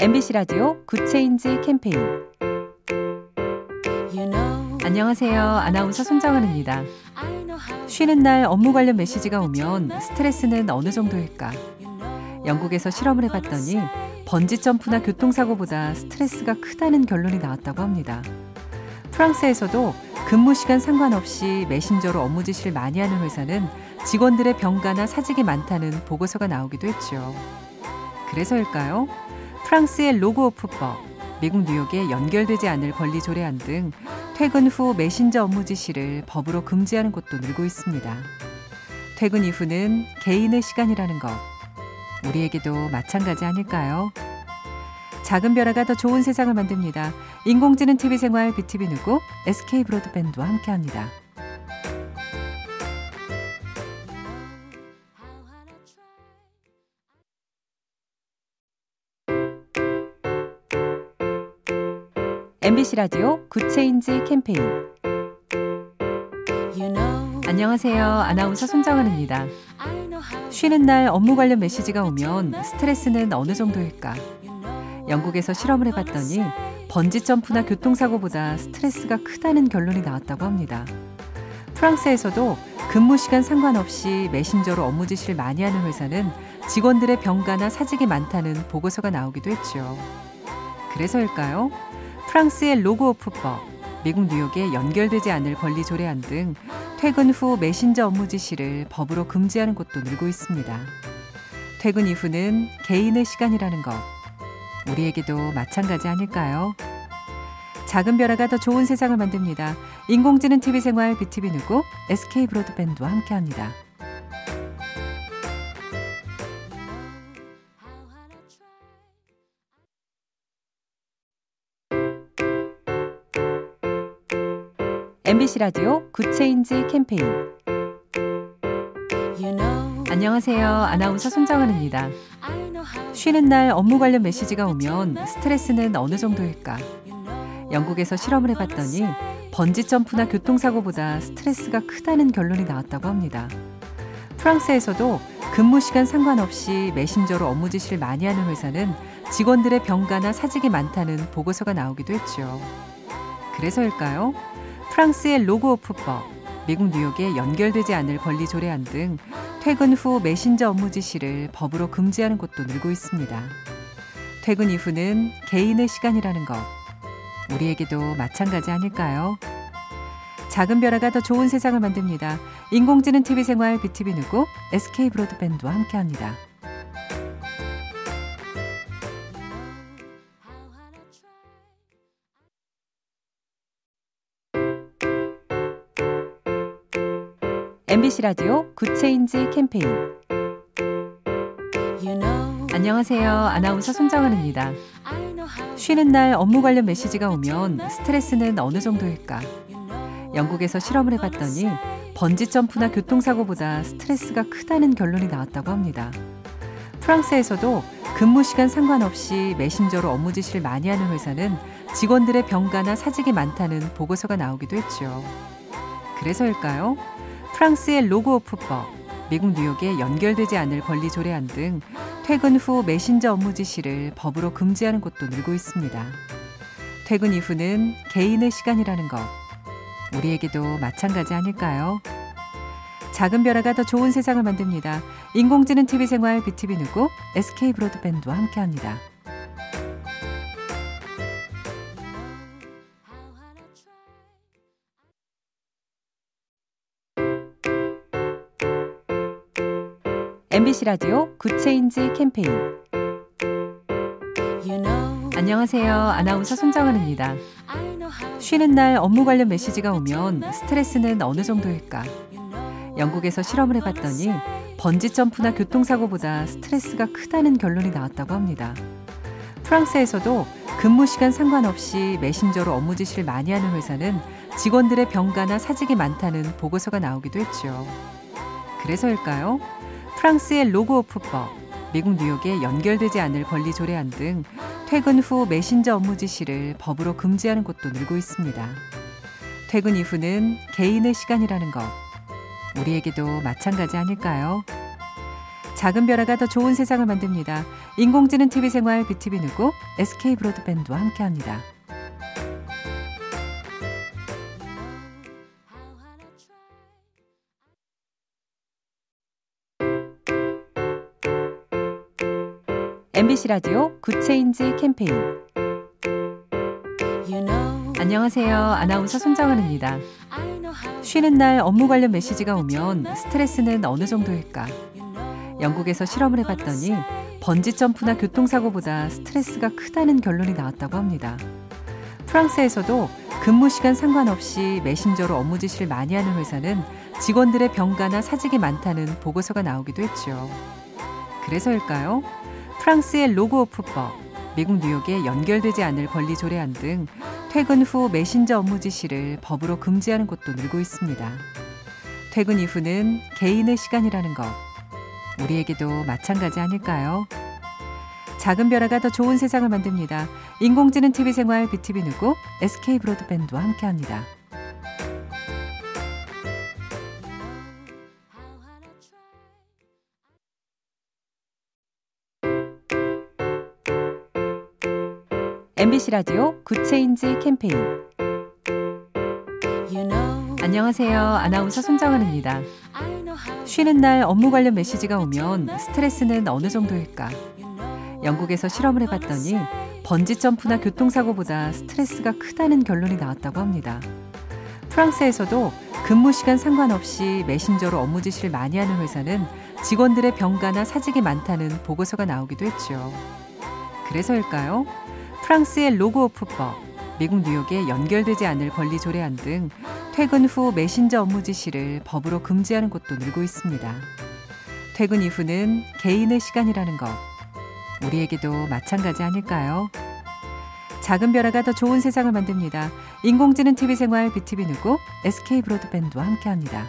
MBC 라디오 Good Change 캠페인 안녕하세요. 아나운서 손정은입니다. 쉬는 날 업무 관련 메시지가 오면 스트레스는 어느 정도일까? 영국에서 실험을 해봤더니 번지 점프나 교통사고보다 스트레스가 크다는 결론이 나왔다고 합니다. 프랑스에서도 근무 시간 상관없이 메신저로 업무 지시를 많이 하는 회사는 직원들의 병가나 사직이 많다는 보고서가 나오기도 했죠. 그래서일까요? 프랑스의 로그오프법, 미국 뉴욕에 연결되지 않을 권리 조례안 등 퇴근 후 메신저 업무 지시를 법으로 금지하는 곳도 늘고 있습니다. 퇴근 이후는 개인의 시간이라는 것. 우리에게도 마찬가지 아닐까요? 작은 변화가 더 좋은 세상을 만듭니다. 인공지능 TV 생활 BTV 누구 SK 브로드밴드와 함께합니다. MBC 라디오 Good Change 캠페인 안녕하세요. 아나운서 손정은입니다. 쉬는 날 업무 관련 메시지가 오면 스트레스는 어느 정도일까? 영국에서 실험을 해봤더니 번지 점프나 교통사고보다 스트레스가 크다는 결론이 나왔다고 합니다. 프랑스에서도 근무 시간 상관없이 메신저로 업무 지시를 많이 하는 회사는 직원들의 병가나 사직이 많다는 보고서가 나오기도 했죠. 그래서일까요? 프랑스의 로그오프법, 미국 뉴욕에 연결되지 않을 권리 조례안 등 퇴근 후 메신저 업무 지시를 법으로 금지하는 곳도 늘고 있습니다. 퇴근 이후는 개인의 시간이라는 것. 우리에게도 마찬가지 아닐까요? 작은 변화가 더 좋은 세상을 만듭니다. 인공지능 TV 생활 BTV 누구 SK 브로드밴드와 함께합니다. MBC 라디오 Good Change 캠페인 안녕하세요. 아나운서 손정은입니다. 쉬는 날 업무 관련 메시지가 오면 스트레스는 어느 정도일까? 영국에서 실험을 해봤더니 번지 점프나 교통사고보다 스트레스가 크다는 결론이 나왔다고 합니다. 프랑스에서도 근무 시간 상관없이 메신저로 업무 지시를 많이 하는 회사는 직원들의 병가나 사직이 많다는 보고서가 나오기도 했죠. 그래서일까요? 프랑스의 로그오프법, 미국 뉴욕에 연결되지 않을 권리 조례안 등 퇴근 후 메신저 업무 지시를 법으로 금지하는 곳도 늘고 있습니다. 퇴근 이후는 개인의 시간이라는 것. 우리에게도 마찬가지 아닐까요? 작은 변화가 더 좋은 세상을 만듭니다. 인공지능 TV 생활 BTV 누구 SK 브로드밴드와 함께합니다. MBC 라디오 Good Change 캠페인 안녕하세요. 아나운서 손정은입니다. 쉬는 날 업무 관련 메시지가 오면 스트레스는 어느 정도일까? 영국에서 실험을 해봤더니 번지 점프나 교통사고보다 스트레스가 크다는 결론이 나왔다고 합니다. 프랑스에서도 근무 시간 상관없이 메신저로 업무 지시를 많이 하는 회사는 직원들의 병가나 사직이 많다는 보고서가 나오기도 했죠. 그래서일까요? 프랑스의 로그오프법, 미국 뉴욕에 연결되지 않을 권리 조례안 등 퇴근 후 메신저 업무 지시를 법으로 금지하는 곳도 늘고 있습니다. 퇴근 이후는 개인의 시간이라는 것. 우리에게도 마찬가지 아닐까요? 작은 변화가 더 좋은 세상을 만듭니다. 인공지능 TV 생활 BTV 누구 SK 브로드밴드와 함께합니다. MBC 라디오 Good Change 캠페인 안녕하세요. 아나운서 손정은입니다. 쉬는 날 업무 관련 메시지가 오면 스트레스는 어느 정도일까? 영국에서 실험을 해봤더니 번지 점프나 교통사고보다 스트레스가 크다는 결론이 나왔다고 합니다. 프랑스에서도 근무 시간 상관없이 메신저로 업무 지시를 많이 하는 회사는 직원들의 병가나 사직이 많다는 보고서가 나오기도 했죠. 그래서일까요? 프랑스의 로그오프법, 미국 뉴욕에 연결되지 않을 권리 조례안 등 퇴근 후 메신저 업무 지시를 법으로 금지하는 곳도 늘고 있습니다. 퇴근 이후는 개인의 시간이라는 것. 우리에게도 마찬가지 아닐까요? 작은 변화가 더 좋은 세상을 만듭니다. 인공지능 TV 생활 BTV 누구 SK 브로드밴드와 함께합니다. MBC 라디오 Good Change 캠페인 안녕하세요. 아나운서 손정은입니다. 쉬는 날 업무 관련 메시지가 오면 스트레스는 어느 정도일까? 영국에서 실험을 해봤더니 번지 점프나 교통사고보다 스트레스가 크다는 결론이 나왔다고 합니다. 프랑스에서도 근무 시간 상관없이 메신저로 업무 지시를 많이 하는 회사는 직원들의 병가나 사직이 많다는 보고서가 나오기도 했죠. 그래서일까요? 프랑스의 로그오프법, 미국 뉴욕의 연결되지 않을 권리 조례안 등 퇴근 후 메신저 업무 지시를 법으로 금지하는 곳도 늘고 있습니다. 퇴근 이후는 개인의 시간이라는 것. 우리에게도 마찬가지 아닐까요? 작은 변화가 더 좋은 세상을 만듭니다. 인공지능 TV 생활 BTV 누구 SK 브로드밴드와 함께합니다. MBC 라디오 Good Change 캠페인 안녕하세요. 아나운서 손정은입니다. 쉬는 날 업무 관련 메시지가 오면 스트레스는 어느 정도일까? 영국에서 실험을 해봤더니 번지 점프나 교통사고보다 스트레스가 크다는 결론이 나왔다고 합니다. 프랑스에서도 근무 시간 상관없이 메신저로 업무 지시를 많이 하는 회사는 직원들의 병가나 사직이 많다는 보고서가 나오기도 했죠. 그래서일까요? 프랑스의 로그오프법, 미국 뉴욕의 연결되지 않을 권리 조례안 등 퇴근 후 메신저 업무 지시를 법으로 금지하는 곳도 늘고 있습니다. 퇴근 이후는 개인의 시간이라는 것. 우리에게도 마찬가지 아닐까요? 작은 변화가 더 좋은 세상을 만듭니다. 인공지능 TV 생활 BTV 누구 SK 브로드밴드와 함께합니다.